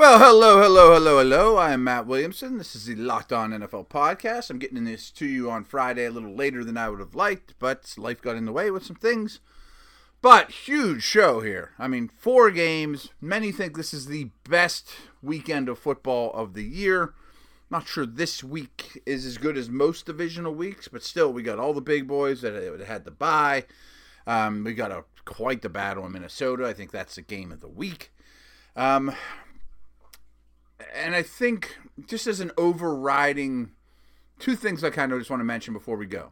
Well, hello, hello, hello, hello. I am Matt Williamson. This is the Locked On NFL podcast. I'm getting this to you on Friday a little later than I would have liked, but life got in the way with some things. But huge show here. I mean, four games. Many think this is the best weekend of football of the year. Not sure this week is as good as most divisional weeks, but still, we got all the big boys that had to buy. Um, we got a quite the battle in Minnesota. I think that's the game of the week. Um, and I think just as an overriding, two things I kind of just want to mention before we go.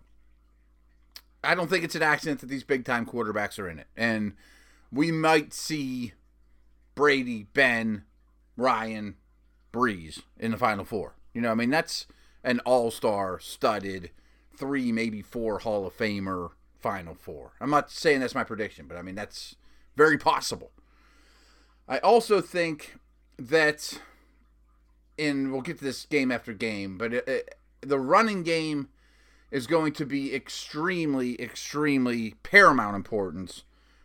I don't think it's an accident that these big time quarterbacks are in it. And we might see Brady, Ben, Ryan, Brees in the final four. You know, I mean, that's an all star studded three, maybe four Hall of Famer final four. I'm not saying that's my prediction, but I mean, that's very possible. I also think that in we'll get to this game after game, but it, it, the running game is going to be extremely, extremely paramount importance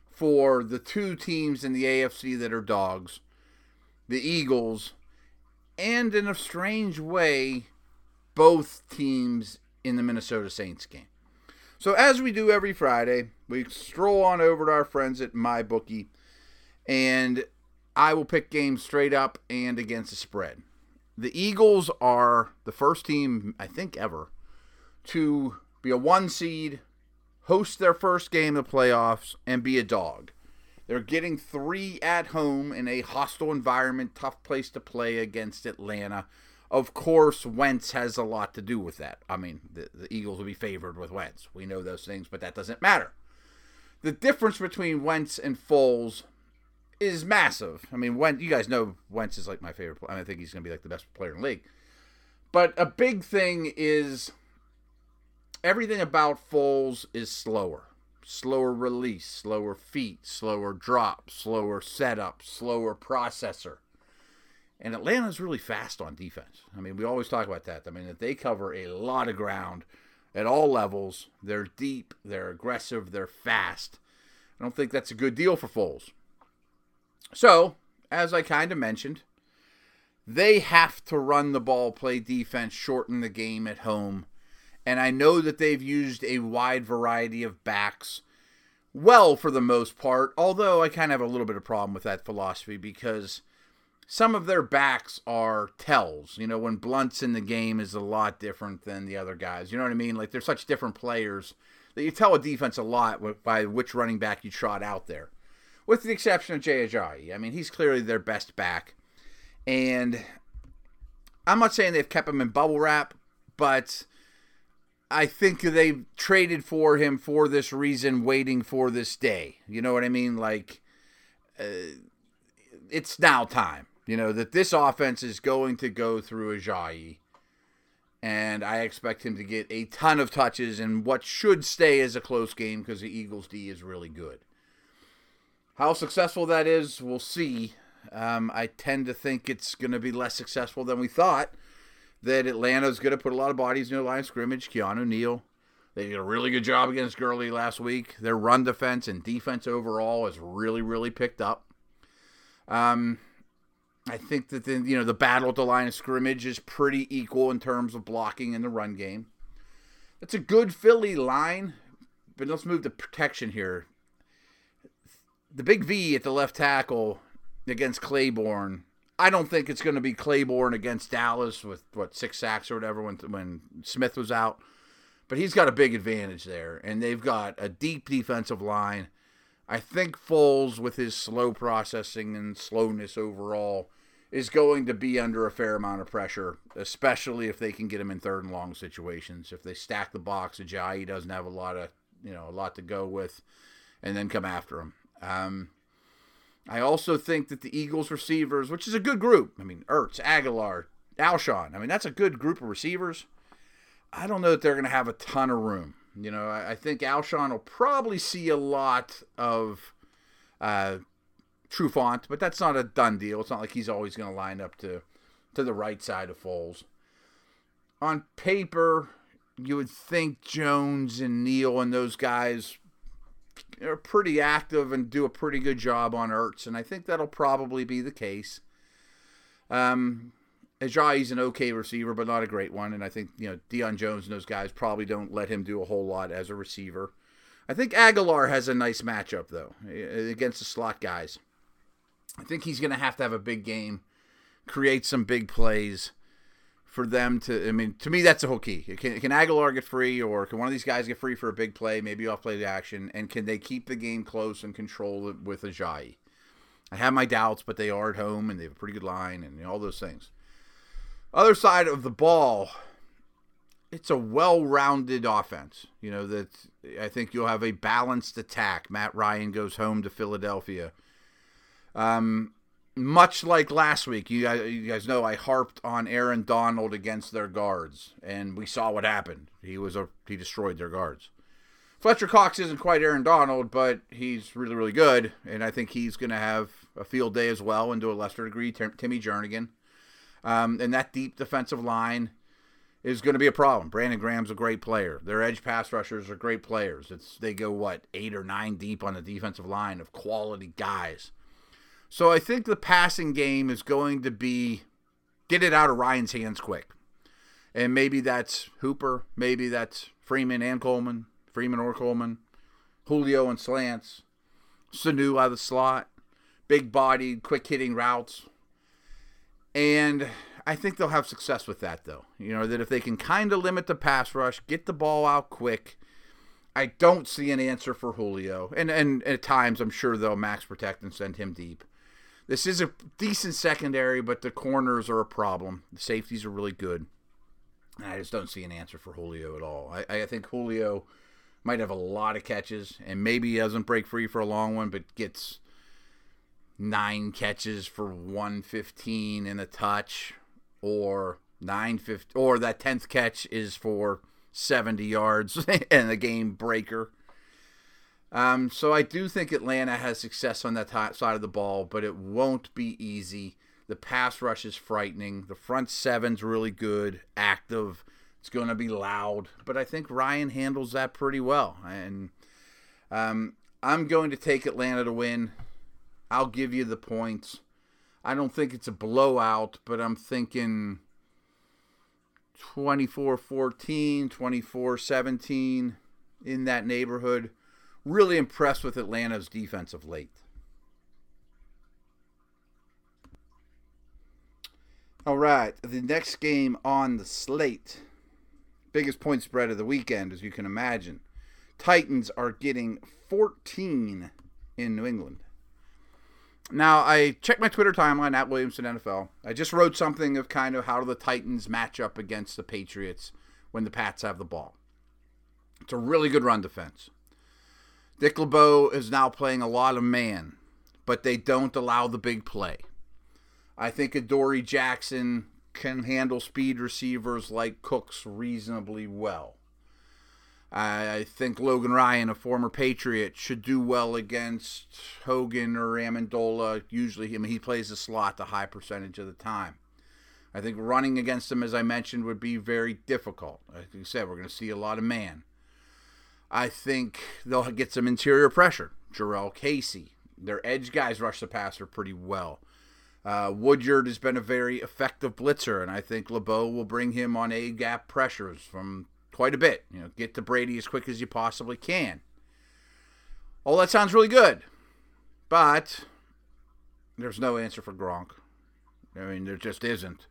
for the two teams in the AFC that are dogs, the Eagles, and in a strange way, both teams in the Minnesota Saints game. So, as we do every Friday, we stroll on over to our friends at MyBookie, and I will pick games straight up and against the spread the Eagles are the first team, I think, ever to be a one seed, host their first game of the playoffs, and be a dog. They're getting three at home in a hostile environment, tough place to play against Atlanta. Of course, Wentz has a lot to do with that. I mean, the, the Eagles will be favored with Wentz. We know those things, but that doesn't matter. The difference between Wentz and Foles is massive. I mean, when you guys know Wentz is like my favorite player. I think he's going to be like the best player in the league. But a big thing is everything about Foles is slower. Slower release, slower feet, slower drop, slower setup, slower processor. And Atlanta's really fast on defense. I mean, we always talk about that. I mean, that they cover a lot of ground at all levels. They're deep, they're aggressive, they're fast. I don't think that's a good deal for Foles. So, as I kind of mentioned, they have to run the ball, play defense, shorten the game at home. And I know that they've used a wide variety of backs well for the most part, although I kind of have a little bit of problem with that philosophy because some of their backs are tells. You know, when Blount's in the game is a lot different than the other guys. You know what I mean? Like they're such different players that you tell a defense a lot by which running back you trot out there with the exception of Jay Ajayi. I mean, he's clearly their best back. And I'm not saying they've kept him in bubble wrap, but I think they traded for him for this reason, waiting for this day. You know what I mean? Like, uh, it's now time. You know, that this offense is going to go through Ajayi. And I expect him to get a ton of touches in what should stay as a close game because the Eagles D is really good. How successful that is, we'll see. Um, I tend to think it's going to be less successful than we thought. That Atlanta's going to put a lot of bodies in the line of scrimmage. Keanu Neal, they did a really good job against Gurley last week. Their run defense and defense overall has really, really picked up. Um, I think that the you know the battle at the line of scrimmage is pretty equal in terms of blocking in the run game. It's a good Philly line, but let's move to protection here the big V at the left tackle against Clayborn. I don't think it's going to be Clayborn against Dallas with what six sacks or whatever when when Smith was out. But he's got a big advantage there, and they've got a deep defensive line. I think Foles, with his slow processing and slowness overall, is going to be under a fair amount of pressure, especially if they can get him in third and long situations. If they stack the box, Ajayi doesn't have a lot of you know a lot to go with, and then come after him. Um, I also think that the Eagles receivers, which is a good group, I mean, Ertz, Agholor, Alshon, I mean, that's a good group of receivers. I don't know that they're going to have a ton of room. You know, I, I think Alshon will probably see a lot of uh, Font, but that's not a done deal. It's not like he's always going to line up to to the right side of Foles. On paper, you would think Jones and Neal and those guys are pretty active and do a pretty good job on Ertz, and I think that'll probably be the case. Um, Ajayi's an okay receiver, but not a great one. And I think, you know, Deion Jones and those guys probably don't let him do a whole lot as a receiver. I think Agholor has a nice matchup, though, against the slot guys. I think he's going to have to have a big game, create some big plays for them to. I mean, to me, that's the whole key. Can, can Agholor get free, or can one of these guys get free for a big play, maybe off play to action, and can they keep the game close and control it with Ajayi? I have my doubts, but they are at home and they have a pretty good line and all those things. Other side of the ball, it's a well-rounded offense. You know that I think you'll have a balanced attack. Matt Ryan goes home to Philadelphia. Um, much like last week, you guys, you guys know I harped on Aaron Donald against their guards, and we saw what happened. He was a he destroyed their guards. Fletcher Cox isn't quite Aaron Donald, but he's really really good, and I think he's going to have a field day as well, and to a lesser degree, Tim, Timmy Jernigan. Um, and that deep defensive line is going to be a problem. Brandon Graham's a great player. Their edge pass rushers are great players. It's they go what eight or nine deep on the defensive line of quality guys. So I think the passing game is going to be get it out of Ryan's hands quick. And maybe that's Hooper, maybe that's Freeman and Coleman, Freeman or Coleman, Julio and slants, Sanu out of the slot, big bodied, quick hitting routes. And I think they'll have success with that, though. You know, that if they can kind of limit the pass rush, get the ball out quick, I don't see an answer for Julio. And, and at times, I'm sure they'll max protect and send him deep. This is a decent secondary, but the corners are a problem. The safeties are really good. And I just don't see an answer for Julio at all. I, I think Julio might have a lot of catches, and maybe he doesn't break free for a long one, but gets nine catches for 115 and a touch, or nine fifty, or that tenth catch is for 70 yards and a game breaker. Um, so I do think Atlanta has success on that t- side of the ball, but it won't be easy. The pass rush is frightening. The front seven's really good, active. It's going to be loud, but I think Ryan handles that pretty well. And um, I'm going to take Atlanta to win. I'll give you the points. I don't think it's a blowout, but I'm thinking 24 14, 24 17 in that neighborhood really impressed with Atlanta's defense of late. All right, the next game on the slate, biggest point spread of the weekend, as you can imagine. Titans are getting 14 in New England. Now, I checked my Twitter timeline at Williamson NFL. I just wrote something of kind of how the Titans match up against the Patriots when the Pats have the ball. It's a really good run defense. Dick LeBeau is now playing a lot of man, but they don't allow the big play. I think Adoree Jackson can handle speed receivers like Cooks reasonably well. I think Logan Ryan, a former Patriot, should do well against Hogan or Amendola. Usually, I mean, he plays the slot a high percentage of the time. I think running against him, as I mentioned, would be very difficult. Like you said, we're going to see a lot of man. I think they'll get some interior pressure. Jurrell Casey, their edge guys rush the passer pretty well. Uh, Woodyard has been a very effective blitzer, and I think LeBeau will bring him on A gap pressures from quite a bit. You know, get to Brady as quick as you possibly can. All that sounds really good, but there's no answer for Gronk. I mean, there just isn't.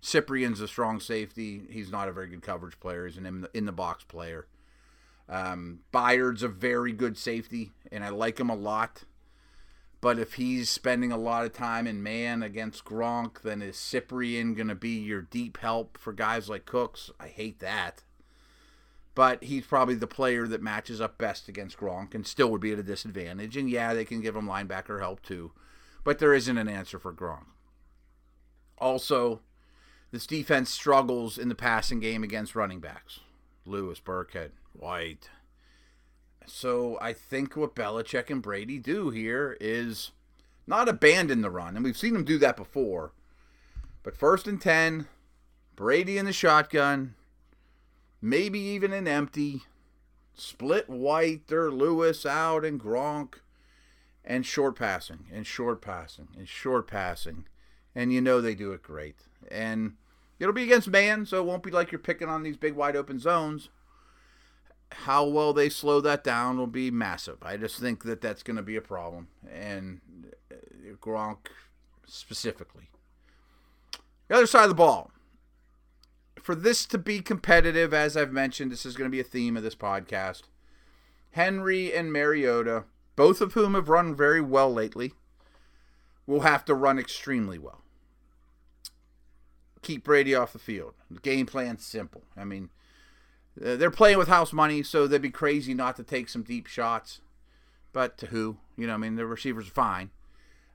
Cyprien's a strong safety. He's not a very good coverage player. He's an in the, in the box player. Um, a very good safety, and I like him a lot. But if he's spending a lot of time in man against Gronk, then is Cyprien going to be your deep help for guys like Cooks? I hate that. But he's probably the player that matches up best against Gronk and still would be at a disadvantage. And yeah, they can give him linebacker help too. But there isn't an answer for Gronk. Also, this defense struggles in the passing game against running backs. Lewis, Burkhead, White. So I think what Belichick and Brady do here is not abandon the run, and we've seen them do that before. But first and 10, Brady in the shotgun, maybe even an empty, split White or Lewis out and Gronk, and short passing, and short passing, and short passing. and you know they do it great. And it'll be against man, so it won't be like you're picking on these big wide open zones. How well they slow that down will be massive. I just think that that's going to be a problem, and uh, Gronk specifically. The other side of the ball. For this to be competitive, as I've mentioned, this is going to be a theme of this podcast. Henry and Mariota, both of whom have run very well lately, will have to run extremely well. Keep Brady off the field. The game plan's simple. I mean, uh, they're playing with house money, so they'd be crazy not to take some deep shots. But to who? You know, I mean, the receivers are fine.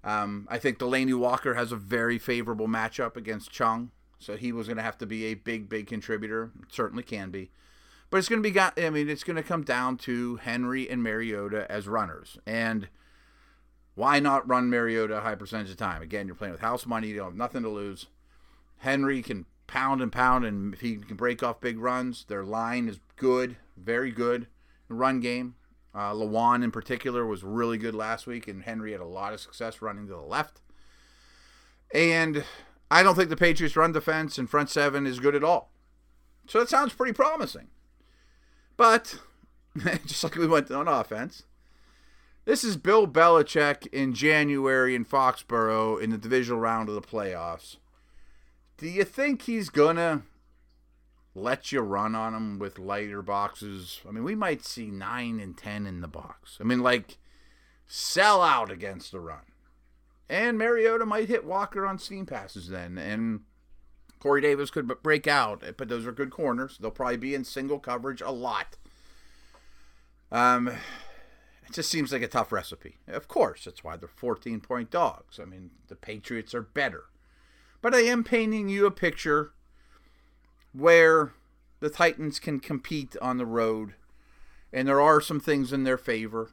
Um, I think Delanie Walker has a very favorable matchup against Chung, so he was going to have to be a big, big contributor. certainly can be. But it's going to be got. I mean, it's going to come down to Henry and Mariota as runners, and why not run Mariota a high percentage of time? Again, you're playing with house money. You don't have nothing to lose. Henry can pound and pound, and he can break off big runs, their line is good, very good. Run game. Uh, Lewan in particular was really good last week, and Henry had a lot of success running to the left. And I don't think the Patriots' run defense and front seven is good at all. So that sounds pretty promising. But just like we went on offense, this is Bill Belichick in January in Foxborough in the divisional round of the playoffs. Do you think he's gonna let you run on him with lighter boxes? I mean, we might see nine and ten in the box. I mean, like sell out against the run. And Mariota might hit Walker on steam passes then, and Corey Davis could break out, but those are good corners. They'll probably be in single coverage a lot. Um, it just seems like a tough recipe. Of course, that's why they're 14 point dogs. I mean, the Patriots are better. But I am painting you a picture where the Titans can compete on the road, and there are some things in their favor.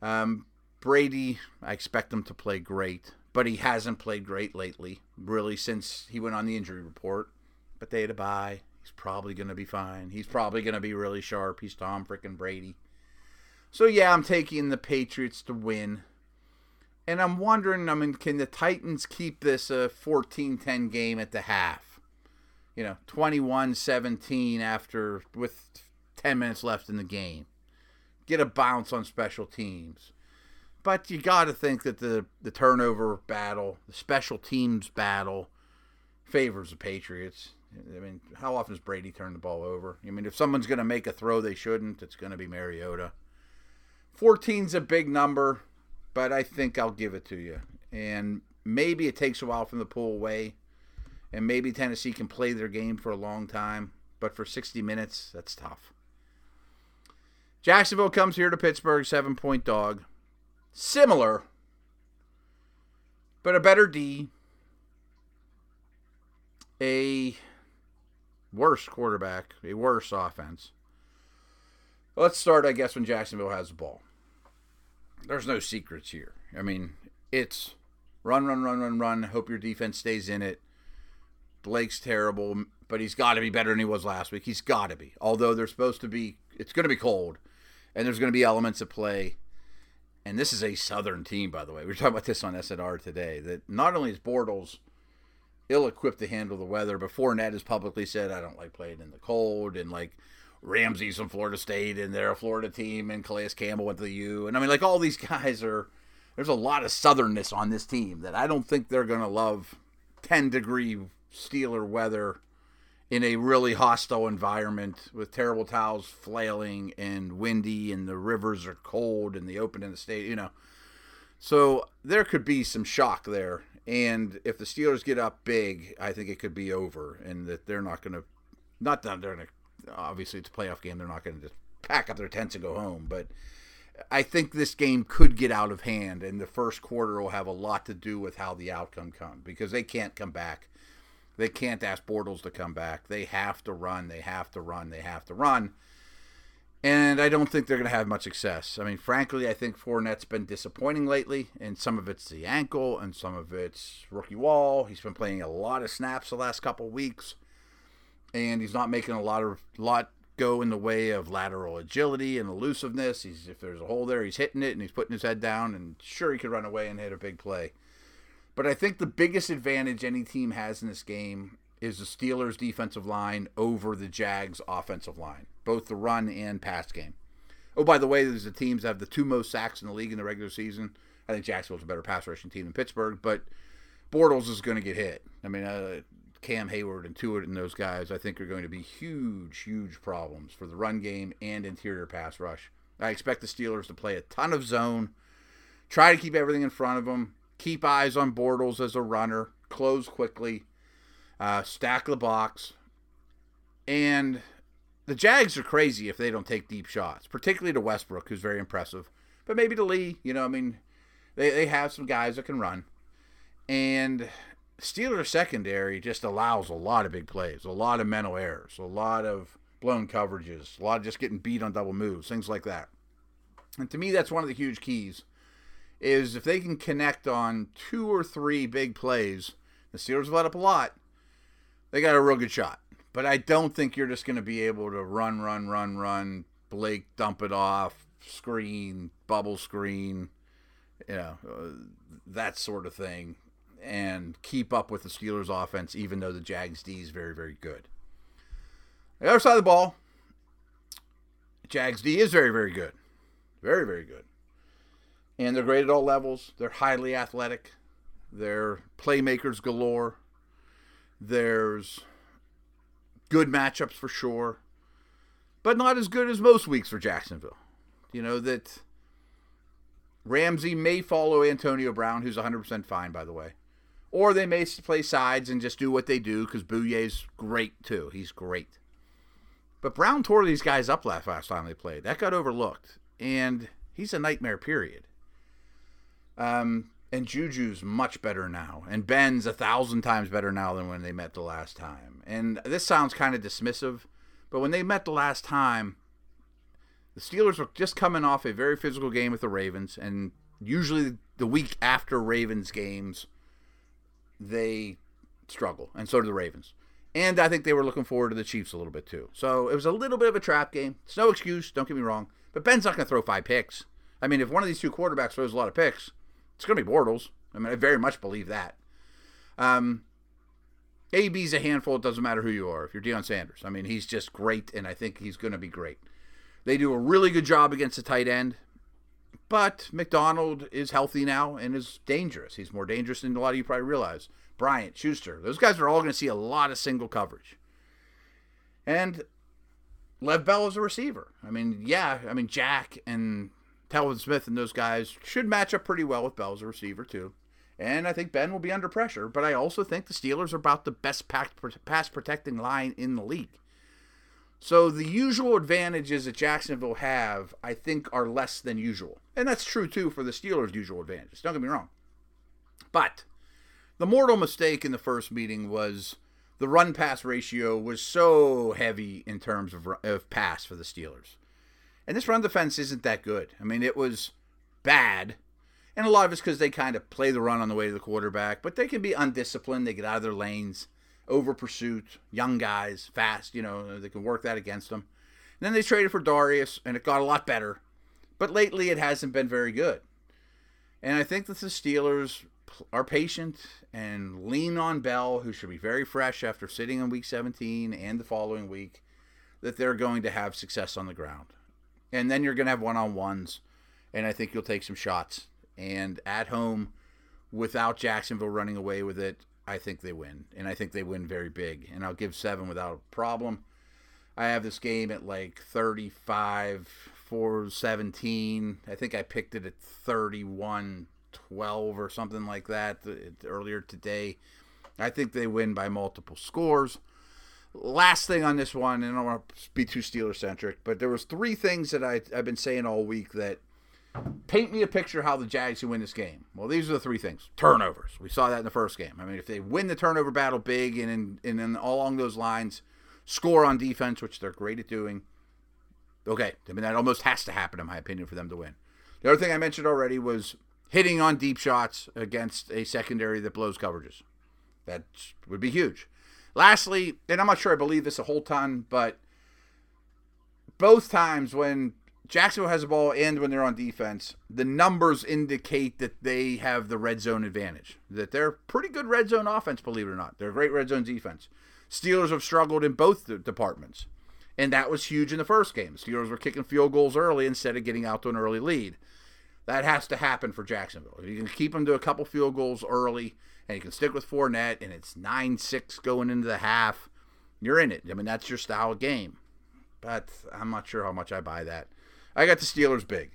Um, Brady, I expect him to play great but he hasn't played great lately, really, since he went on the injury report. But they had a bye. He's probably going to be fine. He's probably going to be really sharp. He's Tom freaking Brady. So, yeah, I'm taking the Patriots to win. And I'm wondering, I mean, can the Titans keep this a 14 10 game at the half? You know, 21 17 after, with 10 minutes left in the game. Get a bounce on special teams but you got to think that the the turnover battle, the special teams battle, favors the Patriots. I mean, how often does Brady turn the ball over? I mean, if someone's going to make a throw they shouldn't, it's going to be Mariota. 14's a big number, but I think I'll give it to you. And maybe it takes a while from the pull away, and maybe Tennessee can play their game for a long time, but for 60 minutes, that's tough. Jacksonville comes here to Pittsburgh, seven point dog similar, but a better D, a worse quarterback, a worse offense. Let's start, I guess, when Jacksonville has the ball. There's no secrets here. I mean, it's run, run, run, run, run. Hope your defense stays in it. Blake's terrible, but he's got to be better than he was last week. He's got to be. Although they're supposed to be, it's going to be cold, and there's going to be elements at play and this is a Southern team, by the way. We were talking about this on SNR today. That not only is Bortles ill-equipped to handle the weather, but Fournette has publicly said, "I don't like playing in the cold," and like Ramsey's from Florida State, and they're a Florida team, and Calais Campbell went to the U, and I mean, like all these guys are. There's a lot of southernness on this team that I don't think they're gonna love 10 degree Steeler weather in a really hostile environment with terrible towels flailing and windy and the rivers are cold and the open in the state, you know. So there could be some shock there. And if the Steelers get up big, I think it could be over and that they're not going to, not that they're going to, obviously it's a playoff game, they're not going to just pack up their tents and go home. But I think this game could get out of hand and the first quarter will have a lot to do with how the outcome comes because they can't come back they can't ask Bortles to come back. They have to run. They have to run. They have to run. And I don't think they're going to have much success. I mean, frankly, I think Fournette's been disappointing lately, and some of it's the ankle, and some of it's rookie wall. He's been playing a lot of snaps the last couple weeks, and he's not making a lot of lot go in the way of lateral agility and elusiveness. He's if there's a hole there, he's hitting it, and he's putting his head down, and sure he could run away and hit a big play. But I think the biggest advantage any team has in this game is the Steelers' defensive line over the Jags' offensive line, both the run and pass game. Oh, by the way, there's the teams that have the two most sacks in the league in the regular season. I think Jacksonville's a better pass rushing team than Pittsburgh, but Bortles is going to get hit. I mean, uh, Cam Hayward and Tuitt and those guys, I think, are going to be huge, huge problems for the run game and interior pass rush. I expect the Steelers to play a ton of zone, try to keep everything in front of them, keep eyes on Bortles as a runner, close quickly, uh, stack the box, and the Jags are crazy if they don't take deep shots, particularly to Westbrook, who's very impressive, but maybe to Lee. You know, I mean, they they have some guys that can run, and Steelers secondary just allows a lot of big plays, a lot of mental errors, a lot of blown coverages, a lot of just getting beat on double moves, things like that. And to me, that's one of the huge keys. Is if they can connect on two or three big plays, the Steelers have let up a lot. They got a real good shot. But I don't think you're just going to be able to run, run, run, run, Blake dump it off, screen, bubble screen, you know, uh, that sort of thing, and keep up with the Steelers' offense, even though the Jags' D is very, very good. The other side of the ball, Jags D is very, very good. Very, very good. And they're great at all levels. They're highly athletic. They're playmakers galore. There's good matchups for sure, but not as good as most weeks for Jacksonville. You know, that Ramsey may follow Antonio Brown, who's 100% fine, by the way. Or they may play sides and just do what they do because Bouye's great too. He's great. But Brown tore these guys up last, last time they played. That got overlooked. And he's a nightmare, period. Um, and Juju's much better now. And Ben's a thousand times better now than when they met the last time. And this sounds kind of dismissive, but when they met the last time, the Steelers were just coming off a very physical game with the Ravens. And usually the week after Ravens games, they struggle. And so do the Ravens. And I think they were looking forward to the Chiefs a little bit too. So it was a little bit of a trap game. It's no excuse, don't get me wrong. But Ben's not going to throw five picks. I mean, if one of these two quarterbacks throws a lot of picks, it's going to be Bortles. I mean, I very much believe that. Um, AB's a handful. It doesn't matter who you are. If you're Deion Sanders, I mean, he's just great, and I think he's going to be great. They do a really good job against the tight end, but McDonald is healthy now and is dangerous. He's more dangerous than a lot of you probably realize. Bryant, Schuster, those guys are all going to see a lot of single coverage. And Lev Bell is a receiver. I mean, yeah, I mean Jack and Telvin Smith and those guys should match up pretty well with Bell as a receiver, too. And I think Ben will be under pressure, but I also think the Steelers are about the best pass protecting line in the league. So the usual advantages that Jacksonville have, I think, are less than usual. And that's true, too, for the Steelers' usual advantages. Don't get me wrong. But the mortal mistake in the first meeting was the run pass ratio was so heavy in terms of, of pass for the Steelers. And this run defense isn't that good. I mean, it was bad. And a lot of it's because they kind of play the run on the way to the quarterback, but they can be undisciplined. They get out of their lanes, over pursuit, young guys, fast, you know, they can work that against them. And then they traded for Dareus, and it got a lot better. But lately, it hasn't been very good. And I think that the Steelers are patient and lean on Bell, who should be very fresh after sitting in week 17 and the following week, that they're going to have success on the ground and then you're going to have one on ones, and I think you'll take some shots. And at home, without Jacksonville running away with it, I think they win, and I think they win very big. And I'll give seven without a problem. I have this game at like 35 for 17. I think I picked it at 31 12 or something like that uh, earlier today. I think they win by multiple scores last thing on this one, and I don't want to be too Steeler centric, but there was three things that I, I've been saying all week that paint me a picture how the Jags can win this game. Well, these are the three things: turnovers. We saw that in the first game. I mean, if they win the turnover battle big and and, and then all along those lines, score on defense, which they're great at doing. Okay, I mean that almost has to happen in my opinion for them to win. The other thing I mentioned already was hitting on deep shots against a secondary that blows coverages. That would be huge. Lastly, and I'm not sure I believe this a whole ton, but both times when Jacksonville has the ball and when they're on defense, the numbers indicate that they have the red zone advantage. That they're pretty good red zone offense, believe it or not. They're a great red zone defense. Steelers have struggled in both departments. And that was huge in the first game. Steelers were kicking field goals early instead of getting out to an early lead. That has to happen for Jacksonville. If you can keep them to a couple field goals early and you can stick with Fournette and it's 9 6 going into the half, you're in it. I mean, that's your style of game. But I'm not sure how much I buy that. I got the Steelers big.